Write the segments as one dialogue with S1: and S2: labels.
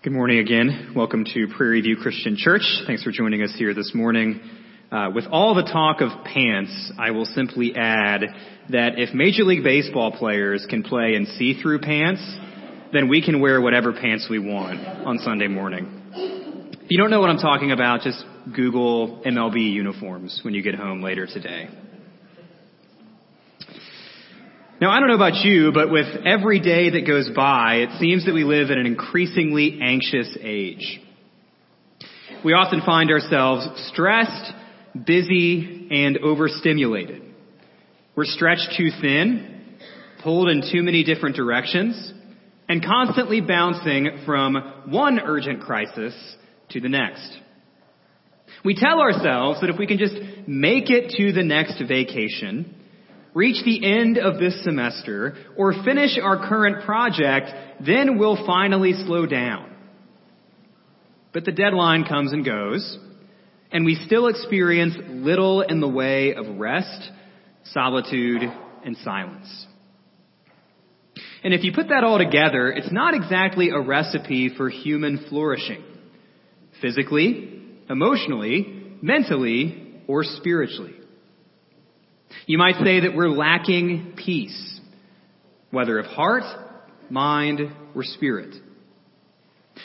S1: Good morning again. Welcome to Prairie View Christian Church. Thanks for joining us here this morning. Uh, with all the talk of pants, I will simply add that if Major League Baseball players can play in see-through pants, then we can wear whatever pants we want on Sunday morning. If you don't know what I'm talking about, just Google MLB uniforms when you get home later today. Now, I don't know about you, but with every day that goes by, it seems that we live in an increasingly anxious age. We often find ourselves stressed, busy, and overstimulated. We're stretched too thin, pulled in too many different directions, and constantly bouncing from one urgent crisis to the next. We tell ourselves that if we can just make it to the next vacation, reach the end of this semester, or finish our current project, then we'll finally slow down. But the deadline comes and goes, and we still experience little in the way of rest, solitude, and silence. And if you put that all together, it's not exactly a recipe for human flourishing. Physically, emotionally, mentally, or spiritually. You might say that we're lacking peace, whether of heart, mind, or spirit.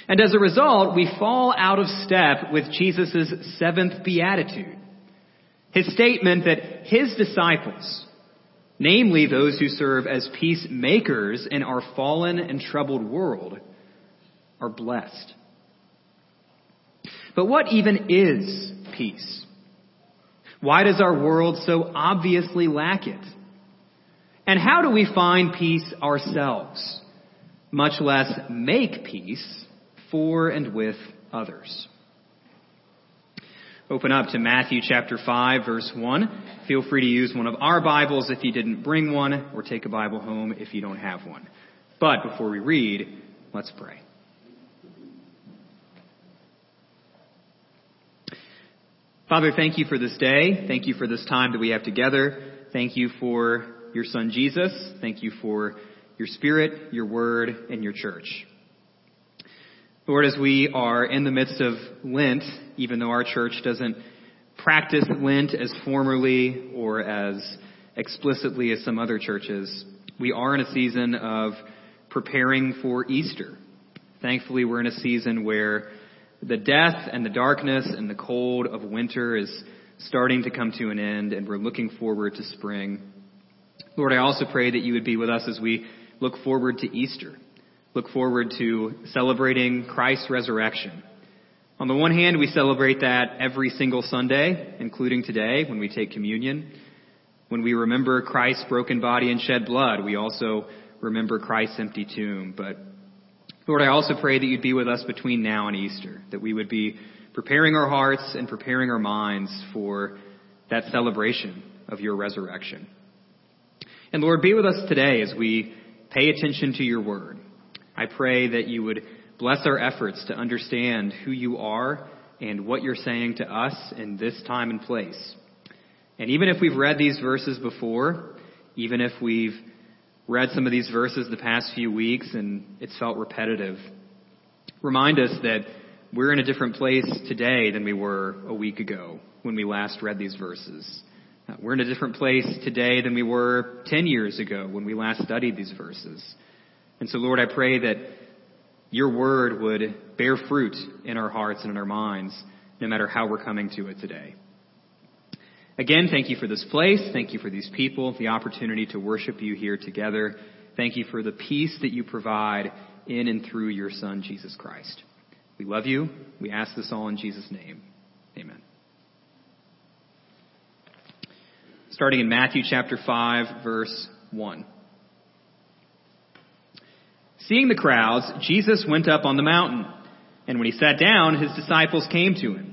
S1: And as a result, we fall out of step with Jesus' seventh beatitude. His statement that his disciples, namely those who serve as peacemakers in our fallen and troubled world, are blessed. But what even is peace? Why does our world so obviously lack it? And how do we find peace ourselves, much less make peace for and with others? Open up to Matthew chapter 5 verse 1. Feel free to use one of our Bibles if you didn't bring one, or take a Bible home if you don't have one. But before we read, let's pray. Father, thank you for this day. Thank you for this time that we have together. Thank you for your son Jesus. Thank you for your spirit, your word, and your church. Lord, as we are in the midst of Lent, even though our church doesn't practice Lent as formerly or as explicitly as some other churches, we are in a season of preparing for Easter. Thankfully, we're in a season where the death and the darkness and the cold of winter is starting to come to an end, and we're looking forward to spring. Lord, I also pray that you would be with us as we look forward to Easter, look forward to celebrating Christ's resurrection. On the one hand, we celebrate that every single Sunday, including today when we take communion. When we remember Christ's broken body and shed blood, we also remember Christ's empty tomb. But Lord, I also pray that you'd be with us between now and Easter, that we would be preparing our hearts and preparing our minds for that celebration of your resurrection. And Lord, be with us today as we pay attention to your word. I pray that you would bless our efforts to understand who you are and what you're saying to us in this time and place. And even if we've read these verses before, even if we've read some of these verses the past few weeks and it's felt repetitive. Remind us that we're in a different place today than we were a week ago when we last read these verses. Uh, we're in a different place today than we were 10 years ago when we last studied these verses. And so, Lord, I pray that your word would bear fruit in our hearts and in our minds, no matter how we're coming to it today. Again, thank you for this place. Thank you for these people, the opportunity to worship you here together. Thank you for the peace that you provide in and through your Son, Jesus Christ. We love you. We ask this all in Jesus' name. Amen. Starting in Matthew chapter 5, verse 1. Seeing the crowds, Jesus went up on the mountain, and when he sat down, his disciples came to him.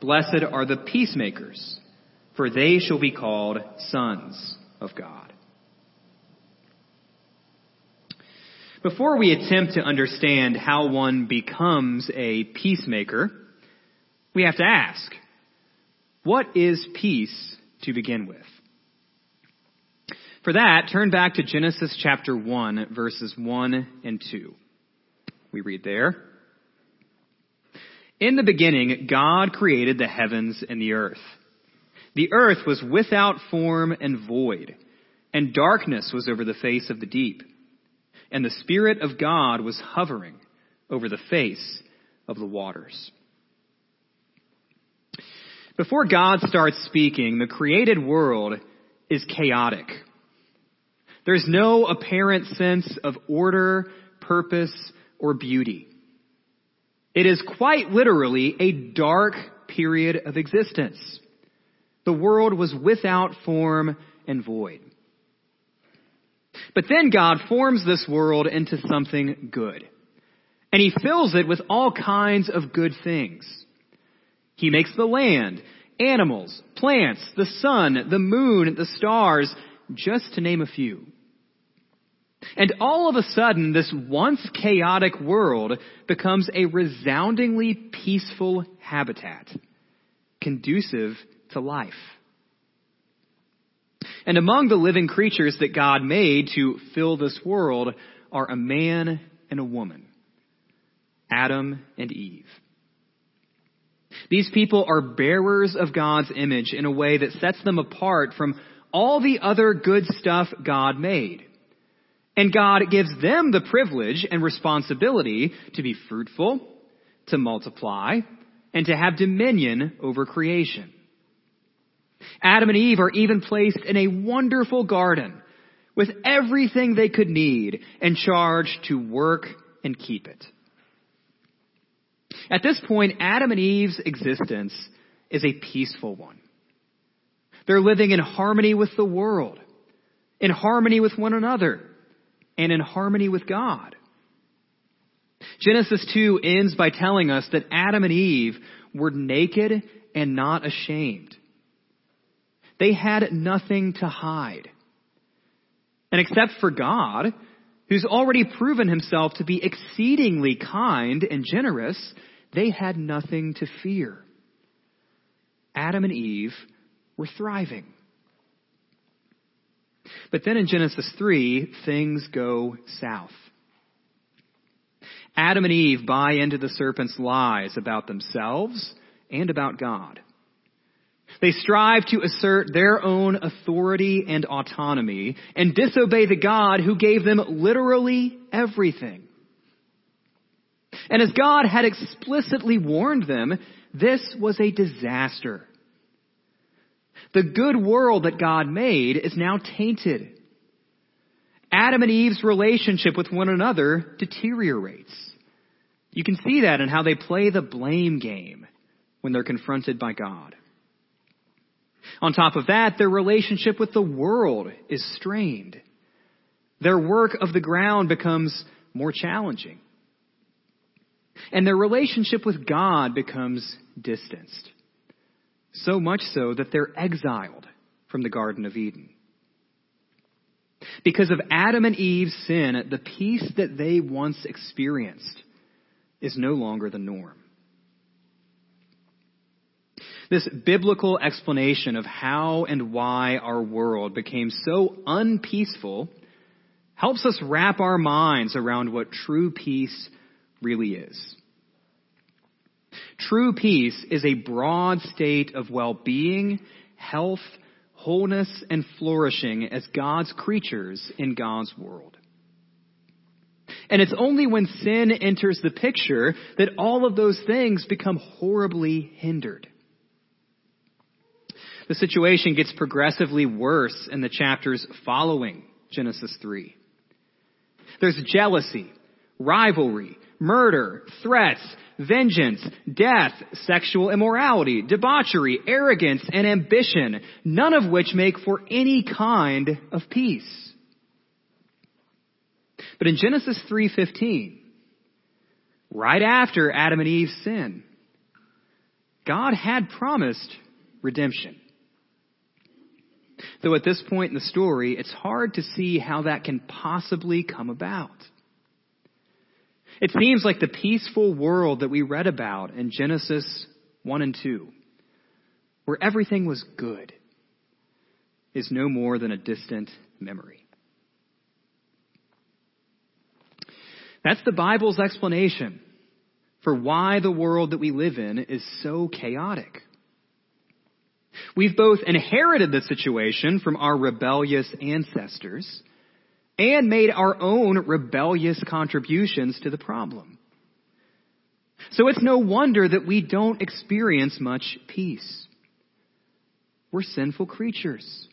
S1: Blessed are the peacemakers, for they shall be called sons of God. Before we attempt to understand how one becomes a peacemaker, we have to ask, what is peace to begin with? For that, turn back to Genesis chapter 1, verses 1 and 2. We read there, In the beginning, God created the heavens and the earth. The earth was without form and void, and darkness was over the face of the deep and the Spirit of God was hovering over the face of the waters. Before God starts speaking, the created world is chaotic. There's no apparent sense of order, purpose, or beauty. It is quite literally a dark period of existence. The world was without form and void. But then God forms this world into something good. And He fills it with all kinds of good things. He makes the land, animals, plants, the sun, the moon, the stars, just to name a few. And all of a sudden, this once chaotic world becomes a resoundingly peaceful habitat, conducive to life. And among the living creatures that God made to fill this world are a man and a woman, Adam and Eve. These people are bearers of God's image in a way that sets them apart from all the other good stuff God made. And God gives them the privilege and responsibility to be fruitful, to multiply, and to have dominion over creation. Adam and Eve are even placed in a wonderful garden with everything they could need and charged to work and keep it. At this point, Adam and Eve's existence is a peaceful one. They're living in harmony with the world, in harmony with one another, and in harmony with God. Genesis 2 ends by telling us that Adam and Eve were naked and not ashamed. They had nothing to hide. And except for God, who's already proven himself to be exceedingly kind and generous, they had nothing to fear. Adam and Eve were thriving. But then in Genesis 3, things go south. Adam and Eve buy into the serpent's lies about themselves and about God. They strive to assert their own authority and autonomy and disobey the God who gave them literally everything. And as God had explicitly warned them, this was a disaster. The good world that God made is now tainted. Adam and Eve's relationship with one another deteriorates. You can see that in how they play the blame game when they're confronted by God. On top of that, their relationship with the world is strained. Their work of the ground becomes more challenging. And their relationship with God becomes distanced. So much so that they're exiled from the Garden of Eden. Because of Adam and Eve's sin, the peace that they once experienced is no longer the norm. This biblical explanation of how and why our world became so unpeaceful helps us wrap our minds around what true peace really is. True peace is a broad state of well-being, health, wholeness, and flourishing as God's creatures in God's world. And it's only when sin enters the picture that all of those things become horribly hindered. The situation gets progressively worse in the chapters following Genesis 3. There's jealousy, rivalry, murder, threats, vengeance, death, sexual immorality, debauchery, arrogance, and ambition, none of which make for any kind of peace. But in Genesis 3:15, right after Adam and Eve's sin. God had promised redemption. Though at this point in the story, it's hard to see how that can possibly come about. It seems like the peaceful world that we read about in Genesis 1 and 2, where everything was good, is no more than a distant memory. That's the Bible's explanation for why the world that we live in is so chaotic. We've both inherited the situation from our rebellious ancestors and made our own rebellious contributions to the problem. So it's no wonder that we don't experience much peace. We're sinful creatures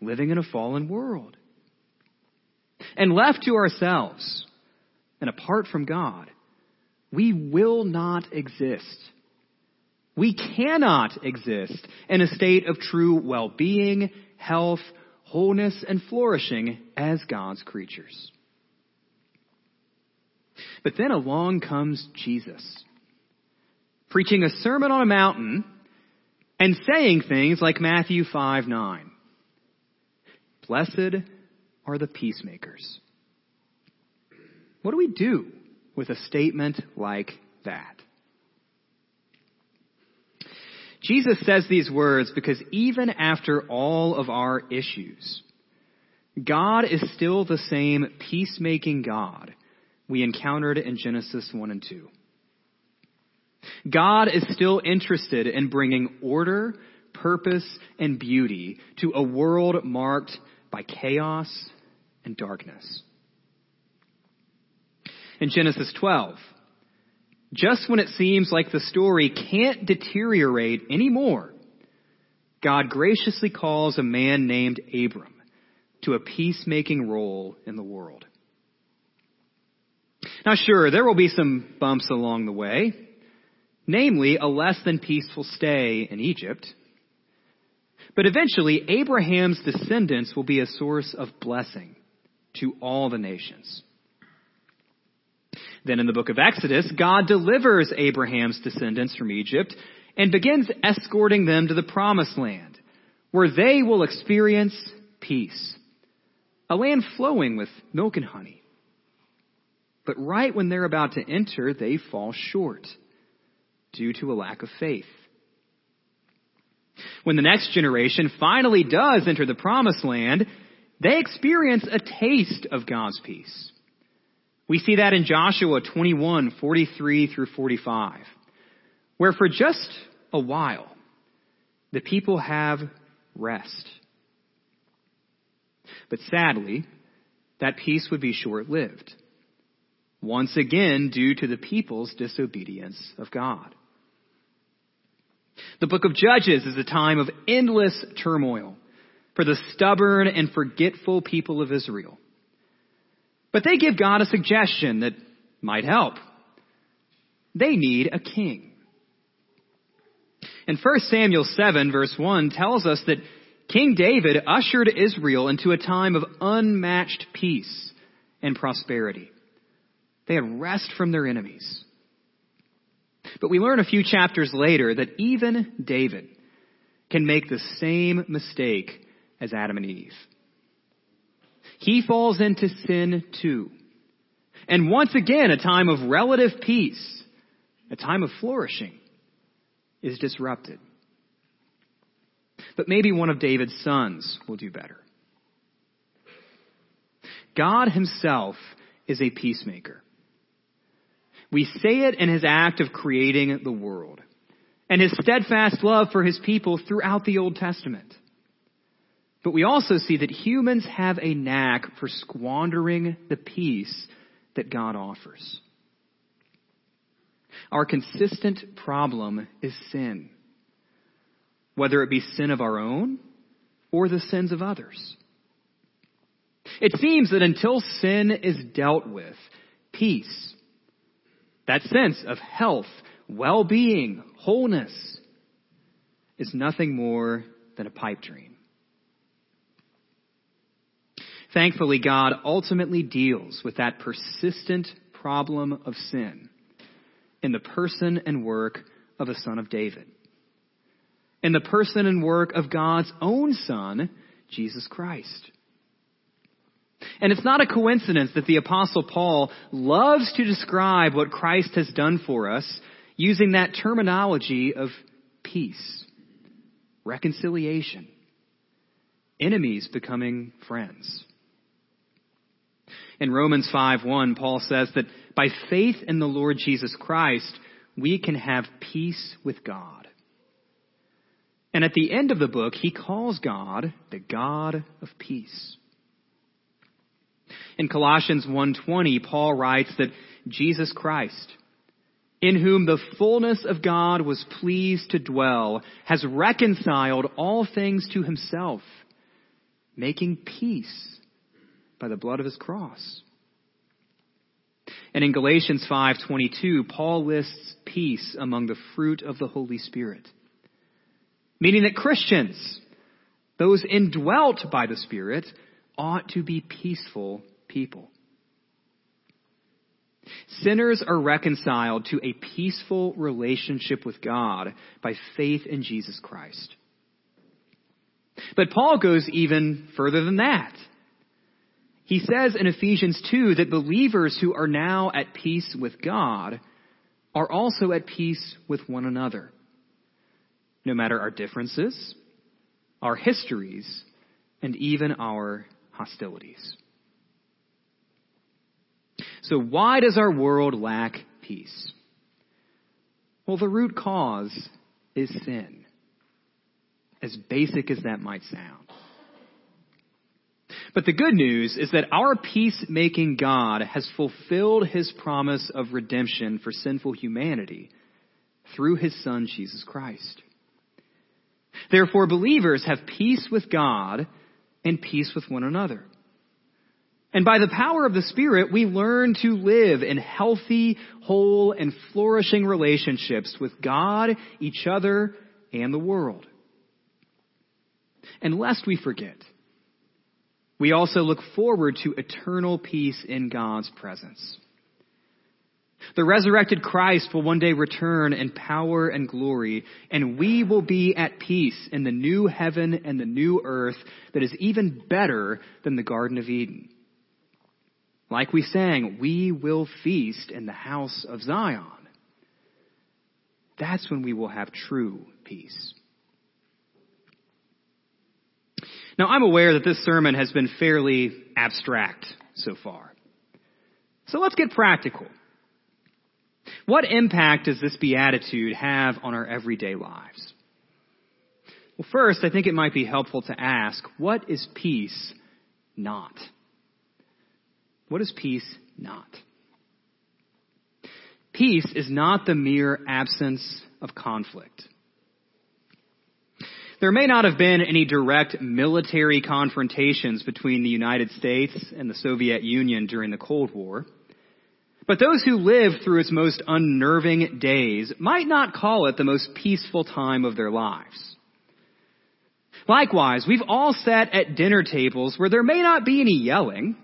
S1: living in a fallen world. And left to ourselves and apart from God, we will not exist. We cannot exist in a state of true well-being, health, wholeness, and flourishing as God's creatures. But then along comes Jesus, preaching a sermon on a mountain and saying things like Matthew 5 9. Blessed are the peacemakers. What do we do with a statement like that? Jesus says these words because even after all of our issues, God is still the same peacemaking God we encountered in Genesis 1 and 2. God is still interested in bringing order, purpose, and beauty to a world marked by chaos and darkness. In Genesis 12, just when it seems like the story can't deteriorate anymore, God graciously calls a man named Abram to a peacemaking role in the world. Now sure, there will be some bumps along the way, namely a less than peaceful stay in Egypt. But eventually, Abraham's descendants will be a source of blessing to all the nations. Then in the book of Exodus, God delivers Abraham's descendants from Egypt and begins escorting them to the promised land, where they will experience peace. A land flowing with milk and honey. But right when they're about to enter, they fall short due to a lack of faith. When the next generation finally does enter the promised land, they experience a taste of God's peace. We see that in Joshua 21, 43 through 45, where for just a while, the people have rest. But sadly, that peace would be short lived. Once again, due to the people's disobedience of God. The book of Judges is a time of endless turmoil for the stubborn and forgetful people of Israel. But they give God a suggestion that might help. They need a king. And 1 Samuel 7 verse 1 tells us that King David ushered Israel into a time of unmatched peace and prosperity. They had rest from their enemies. But we learn a few chapters later that even David can make the same mistake as Adam and Eve he falls into sin too. And once again, a time of relative peace, a time of flourishing, is disrupted. But maybe one of David's sons will do better. God himself is a peacemaker. We say it in his act of creating the world and his steadfast love for his people throughout the Old Testament. But we also see that humans have a knack for squandering the peace that God offers. Our consistent problem is sin, whether it be sin of our own or the sins of others. It seems that until sin is dealt with, peace, that sense of health, well-being, wholeness, is nothing more than a pipe dream. Thankfully, God ultimately deals with that persistent problem of sin in the person and work of a son of David, in the person and work of God's own Son, Jesus Christ. And it's not a coincidence that the apostle Paul loves to describe what Christ has done for us using that terminology of peace, reconciliation, enemies becoming friends. In Romans 5:1, Paul says that by faith in the Lord Jesus Christ, we can have peace with God. And at the end of the book, he calls God the God of peace. In Colossians 1:20, Paul writes that Jesus Christ, in whom the fullness of God was pleased to dwell, has reconciled all things to himself, making peace by the blood of his cross. And in Galatians 5:22, Paul lists peace among the fruit of the Holy Spirit. Meaning that Christians, those indwelt by the Spirit, ought to be peaceful people. Sinners are reconciled to a peaceful relationship with God by faith in Jesus Christ. But Paul goes even further than that. He says in Ephesians 2 that believers who are now at peace with God are also at peace with one another. No matter our differences, our histories, and even our hostilities. So why does our world lack peace? Well, the root cause is sin. As basic as that might sound. But the good news is that our peacemaking God has fulfilled his promise of redemption for sinful humanity through his Son, Jesus Christ. Therefore, believers have peace with God and peace with one another. And by the power of the Spirit, we learn to live in healthy, whole, and flourishing relationships with God, each other, and the world. And lest we forget, we also look forward to eternal peace in God's presence. The resurrected Christ will one day return in power and glory, and we will be at peace in the new heaven and the new earth that is even better than the Garden of Eden. Like we sang, we will feast in the house of Zion. That's when we will have true peace. Now, I'm aware that this sermon has been fairly abstract so far. So let's get practical. What impact does this beatitude have on our everyday lives? Well, first, I think it might be helpful to ask, what is peace not? What is peace not? Peace is not the mere absence of conflict. There may not have been any direct military confrontations between the United States and the Soviet Union during the Cold War. But those who lived through its most unnerving days might not call it the most peaceful time of their lives. Likewise, we've all sat at dinner tables where there may not be any yelling,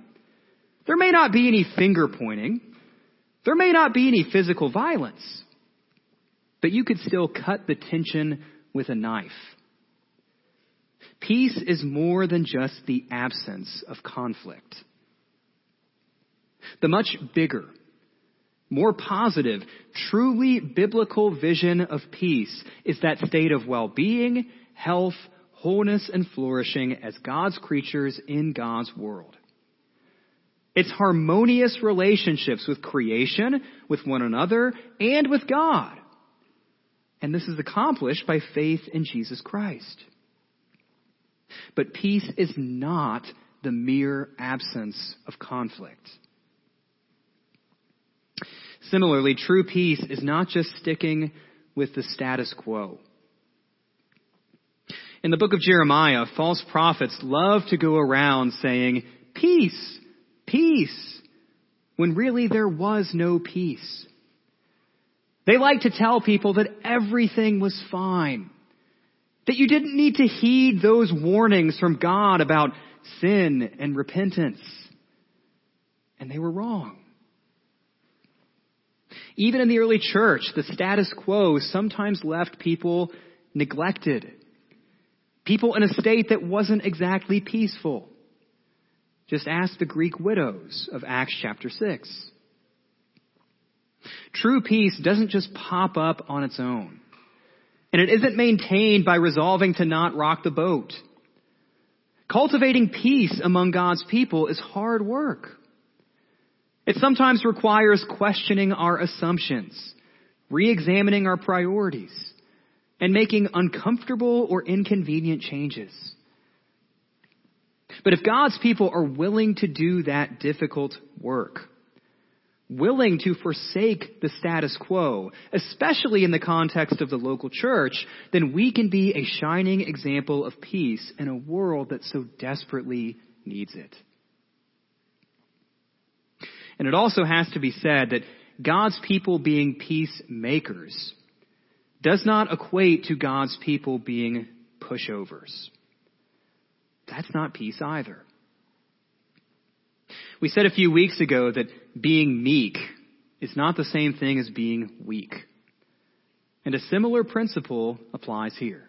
S1: there may not be any finger pointing, there may not be any physical violence, but you could still cut the tension with a knife. Peace is more than just the absence of conflict. The much bigger, more positive, truly biblical vision of peace is that state of well-being, health, wholeness, and flourishing as God's creatures in God's world. It's harmonious relationships with creation, with one another, and with God. And this is accomplished by faith in Jesus Christ. But peace is not the mere absence of conflict. Similarly, true peace is not just sticking with the status quo. In the book of Jeremiah, false prophets love to go around saying, peace, peace, when really there was no peace. They like to tell people that everything was fine. That you didn't need to heed those warnings from God about sin and repentance. And they were wrong. Even in the early church, the status quo sometimes left people neglected. People in a state that wasn't exactly peaceful. Just ask the Greek widows of Acts chapter 6. True peace doesn't just pop up on its own. And it isn't maintained by resolving to not rock the boat. Cultivating peace among God's people is hard work. It sometimes requires questioning our assumptions, re-examining our priorities, and making uncomfortable or inconvenient changes. But if God's people are willing to do that difficult work, willing to forsake the status quo, especially in the context of the local church, then we can be a shining example of peace in a world that so desperately needs it. And it also has to be said that God's people being peacemakers does not equate to God's people being pushovers. That's not peace either. We said a few weeks ago that being meek is not the same thing as being weak. And a similar principle applies here.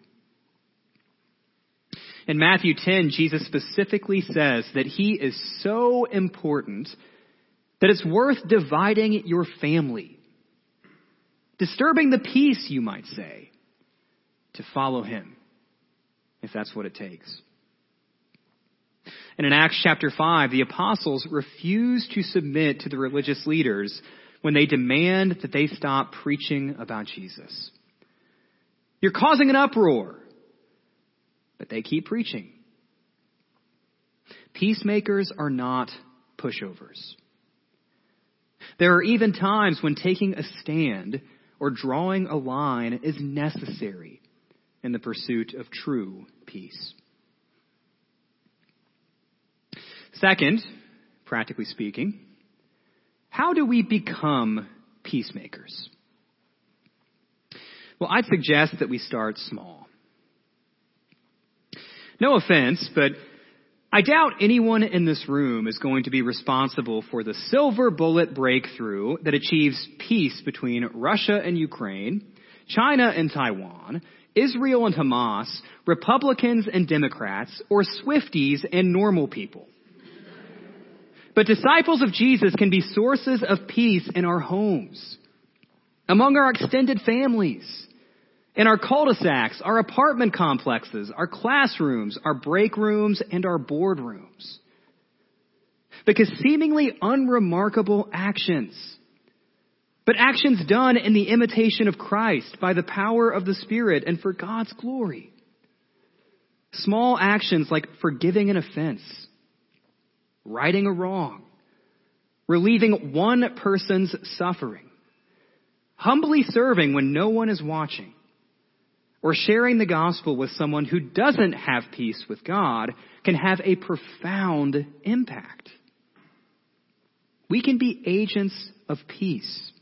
S1: In Matthew 10, Jesus specifically says that he is so important that it's worth dividing your family, disturbing the peace, you might say, to follow him, if that's what it takes. And in Acts chapter 5, the apostles refuse to submit to the religious leaders when they demand that they stop preaching about Jesus. You're causing an uproar. But they keep preaching. Peacemakers are not pushovers. There are even times when taking a stand or drawing a line is necessary in the pursuit of true peace. Second, practically speaking, how do we become peacemakers? Well, I'd suggest that we start small. No offense, but I doubt anyone in this room is going to be responsible for the silver bullet breakthrough that achieves peace between Russia and Ukraine, China and Taiwan, Israel and Hamas, Republicans and Democrats, or Swifties and normal people. But disciples of Jesus can be sources of peace in our homes, among our extended families, in our cul-de-sacs, our apartment complexes, our classrooms, our break rooms, and our boardrooms. Because seemingly unremarkable actions, but actions done in the imitation of Christ by the power of the Spirit and for God's glory. Small actions like forgiving an offense, righting a wrong, relieving one person's suffering, humbly serving when no one is watching, or sharing the gospel with someone who doesn't have peace with God can have a profound impact. We can be agents of peace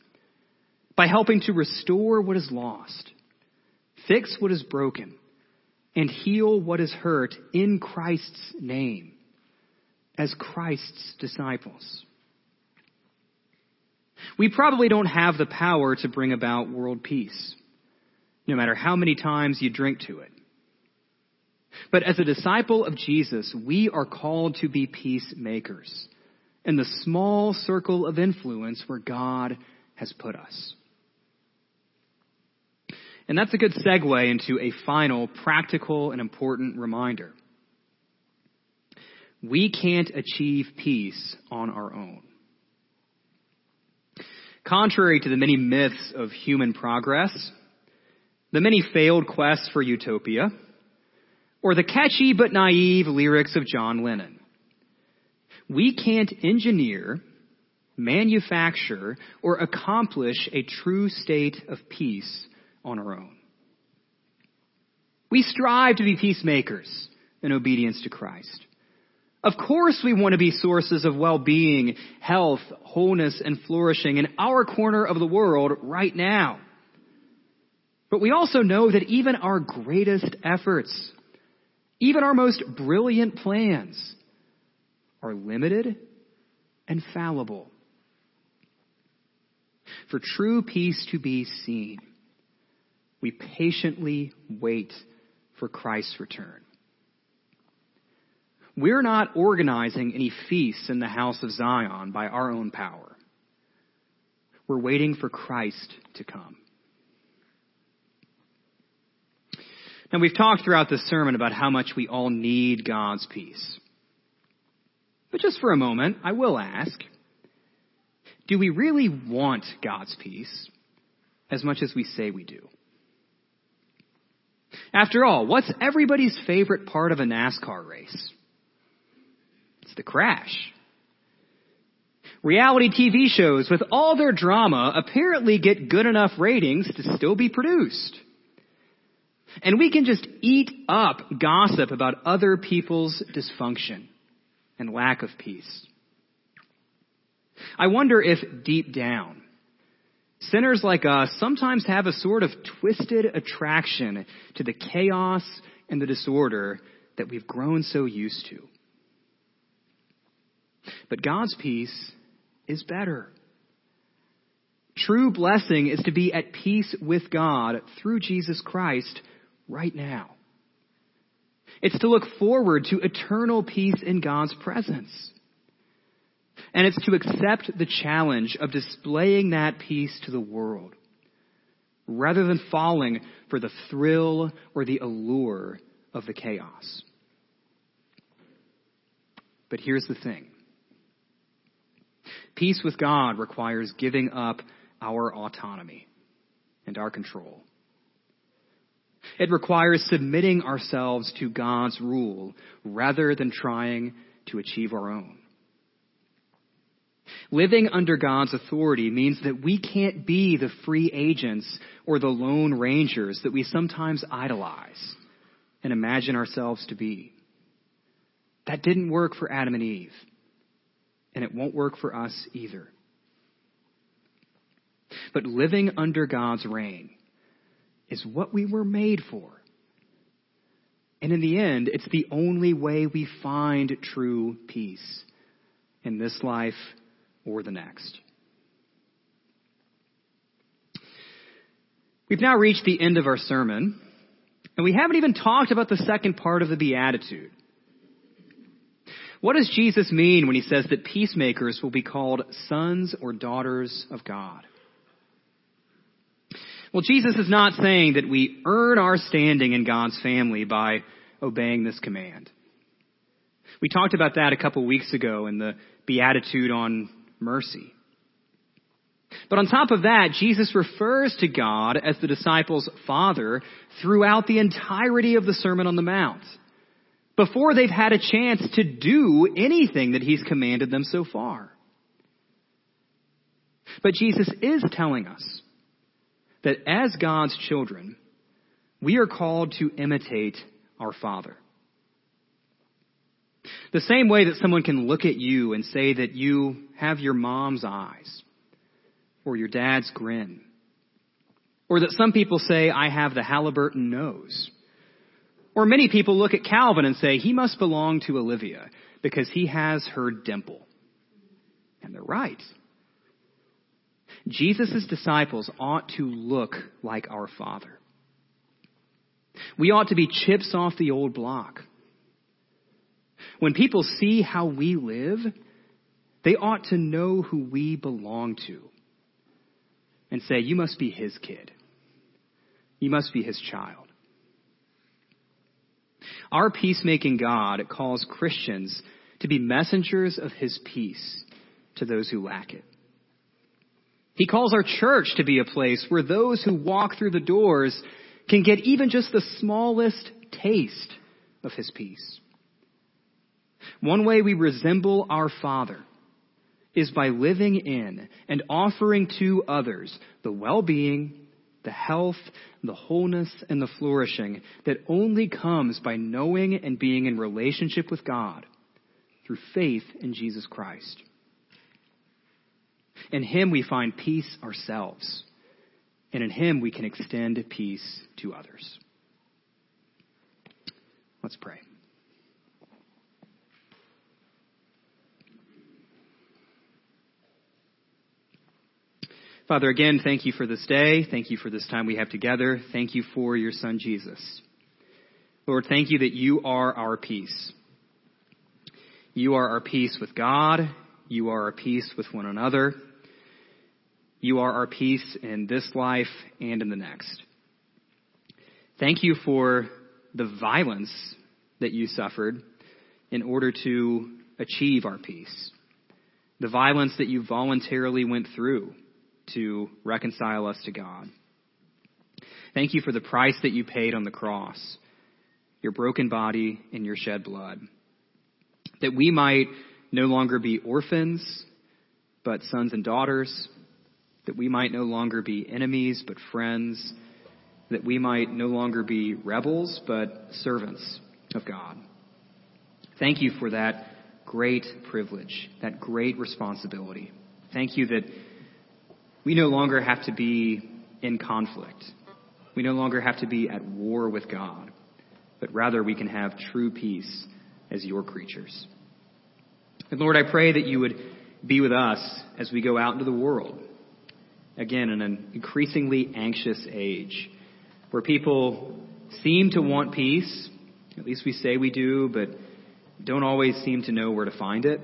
S1: by helping to restore what is lost, fix what is broken, and heal what is hurt in Christ's name as Christ's disciples. We probably don't have the power to bring about world peace, no matter how many times you drink to it. But as a disciple of Jesus, we are called to be peacemakers in the small circle of influence where God has put us. And that's a good segue into a final practical and important reminder. We can't achieve peace on our own. Contrary to the many myths of human progress, the many failed quests for utopia, or the catchy but naive lyrics of John Lennon, we can't engineer, manufacture, or accomplish a true state of peace on our own. We strive to be peacemakers in obedience to Christ. Of course we want to be sources of well-being, health, wholeness, and flourishing in our corner of the world right now. But we also know that even our greatest efforts, even our most brilliant plans, are limited and fallible. For true peace to be seen, we patiently wait for Christ's return. We're not organizing any feasts in the house of Zion by our own power. We're waiting for Christ to come. Now, we've talked throughout this sermon about how much we all need God's peace. But just for a moment, I will ask do we really want God's peace as much as we say we do? After all, what's everybody's favorite part of a NASCAR race? It's the crash. Reality TV shows with all their drama apparently get good enough ratings to still be produced. And we can just eat up gossip about other people's dysfunction and lack of peace. I wonder if deep down, sinners like us sometimes have a sort of twisted attraction to the chaos and the disorder that we've grown so used to. But God's peace is better. True blessing is to be at peace with God through Jesus Christ right now. It's to look forward to eternal peace in God's presence. And it's to accept the challenge of displaying that peace to the world rather than falling for the thrill or the allure of the chaos. But here's the thing peace with God requires giving up our autonomy and our control. It requires submitting ourselves to God's rule rather than trying to achieve our own. Living under God's authority means that we can't be the free agents or the lone rangers that we sometimes idolize and imagine ourselves to be. That didn't work for Adam and Eve, and it won't work for us either. But living under God's reign is what we were made for. And in the end, it's the only way we find true peace in this life or the next. We've now reached the end of our sermon, and we haven't even talked about the second part of the Beatitude. What does Jesus mean when he says that peacemakers will be called sons or daughters of God? Well, Jesus is not saying that we earn our standing in God's family by obeying this command. We talked about that a couple weeks ago in the Beatitude on mercy. But on top of that, Jesus refers to God as the disciples' father throughout the entirety of the Sermon on the Mount, before they've had a chance to do anything that he's commanded them so far. But Jesus is telling us that as God's children, we are called to imitate our Father. The same way that someone can look at you and say that you have your mom's eyes, or your dad's grin, or that some people say, I have the Halliburton nose. Or many people look at Calvin and say, he must belong to Olivia because he has her dimple. And they're right. Jesus' disciples ought to look like our Father. We ought to be chips off the old block. When people see how we live, they ought to know who we belong to and say, You must be his kid. You must be his child. Our peacemaking God calls Christians to be messengers of his peace to those who lack it. He calls our church to be a place where those who walk through the doors can get even just the smallest taste of His peace. One way we resemble our Father is by living in and offering to others the well-being, the health, the wholeness, and the flourishing that only comes by knowing and being in relationship with God through faith in Jesus Christ. In Him we find peace ourselves, and in Him we can extend peace to others. Let's pray. Father, again, thank you for this day. Thank you for this time we have together. Thank you for your son, Jesus. Lord, thank you that you are our peace. You are our peace with God. You are our peace with one another. You are our peace in this life and in the next. Thank you for the violence that you suffered in order to achieve our peace. The violence that you voluntarily went through to reconcile us to God. Thank you for the price that you paid on the cross, your broken body and your shed blood, that we might no longer be orphans, but sons and daughters, that we might no longer be enemies, but friends, that we might no longer be rebels, but servants of God. Thank you for that great privilege, that great responsibility. Thank you that we no longer have to be in conflict. We no longer have to be at war with God, but rather we can have true peace as your creatures. And Lord, I pray that you would be with us as we go out into the world. Again, in an increasingly anxious age where people seem to want peace, at least we say we do, but don't always seem to know where to find it.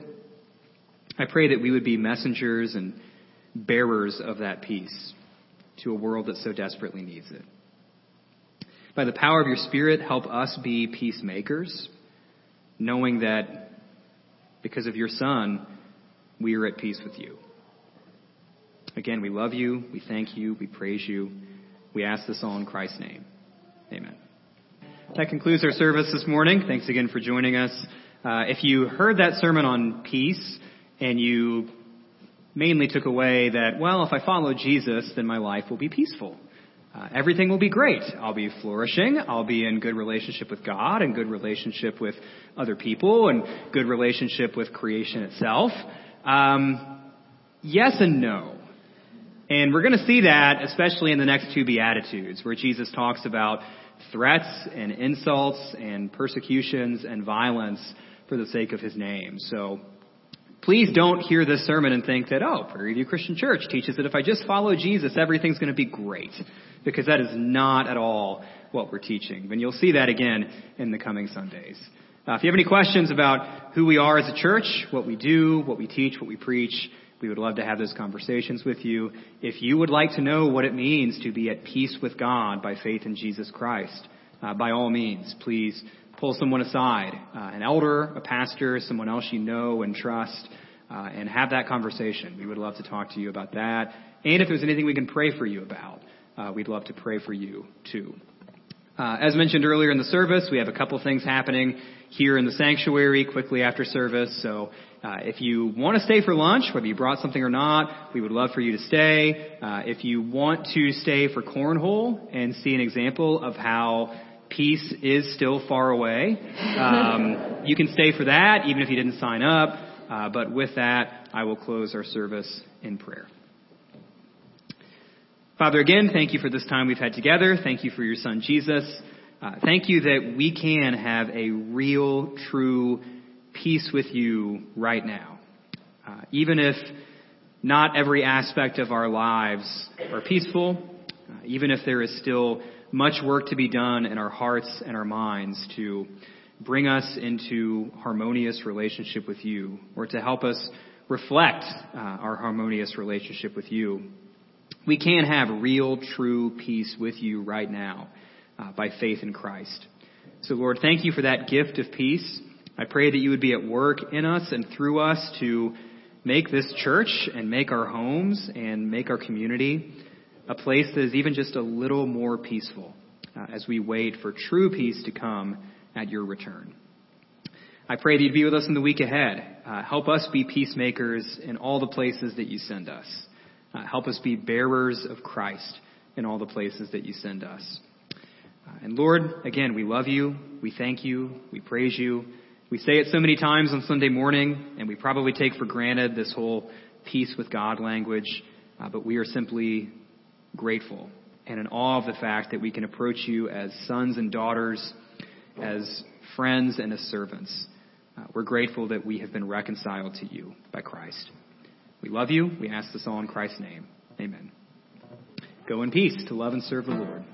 S1: I pray that we would be messengers and bearers of that peace to a world that so desperately needs it. By the power of your Spirit, help us be peacemakers, knowing that because of your Son, we are at peace with you. Again, we love you, we thank you, we praise you. We ask this all in Christ's name. Amen. That concludes our service this morning. Thanks again for joining us. Uh, if you heard that sermon on peace and you mainly took away that, well, if I follow Jesus, then my life will be peaceful. Uh, everything will be great. I'll be flourishing. I'll be in good relationship with God and good relationship with other people and good relationship with creation itself. Um, yes and no. And we're going to see that especially in the next two Beatitudes where Jesus talks about threats and insults and persecutions and violence for the sake of his name. So please don't hear this sermon and think that, oh, Prairie View Christian Church teaches that if I just follow Jesus, everything's going to be great. Because that is not at all what we're teaching. And you'll see that again in the coming Sundays. Uh, if you have any questions about who we are as a church, what we do, what we teach, what we preach, we would love to have those conversations with you. If you would like to know what it means to be at peace with God by faith in Jesus Christ, uh, by all means, please pull someone aside, uh, an elder, a pastor, someone else you know and trust, uh, and have that conversation. We would love to talk to you about that. And if there's anything we can pray for you about, uh, we'd love to pray for you too. Uh, as mentioned earlier in the service, we have a couple things happening here in the sanctuary quickly after service. So uh, if you want to stay for lunch, whether you brought something or not, we would love for you to stay. Uh, if you want to stay for cornhole and see an example of how peace is still far away. Um, you can stay for that, even if you didn't sign up. Uh, but with that, I will close our service in prayer. Father, again, thank you for this time we've had together. Thank you for your son, Jesus. Uh, thank you that we can have a real, true peace with you right now. Uh, even if not every aspect of our lives are peaceful, uh, even if there is still much work to be done in our hearts and our minds to bring us into harmonious relationship with you, or to help us reflect uh, our harmonious relationship with you. We can have real, true peace with you right now uh, by faith in Christ. So, Lord, thank you for that gift of peace. I pray that you would be at work in us and through us to make this church and make our homes and make our community a place that is even just a little more peaceful uh, as we wait for true peace to come at your return. I pray that you'd be with us in the week ahead. Uh, help us be peacemakers in all the places that you send us. Uh, help us be bearers of Christ in all the places that you send us. Uh, and Lord, again, we love you. We thank you. We praise you. We say it so many times on Sunday morning, and we probably take for granted this whole peace with God language, uh, but we are simply grateful and in awe of the fact that we can approach you as sons and daughters, as friends and as servants. Uh, we're grateful that we have been reconciled to you by Christ. We love you. We ask this all in Christ's name. Amen. Go in peace to love and serve the Lord.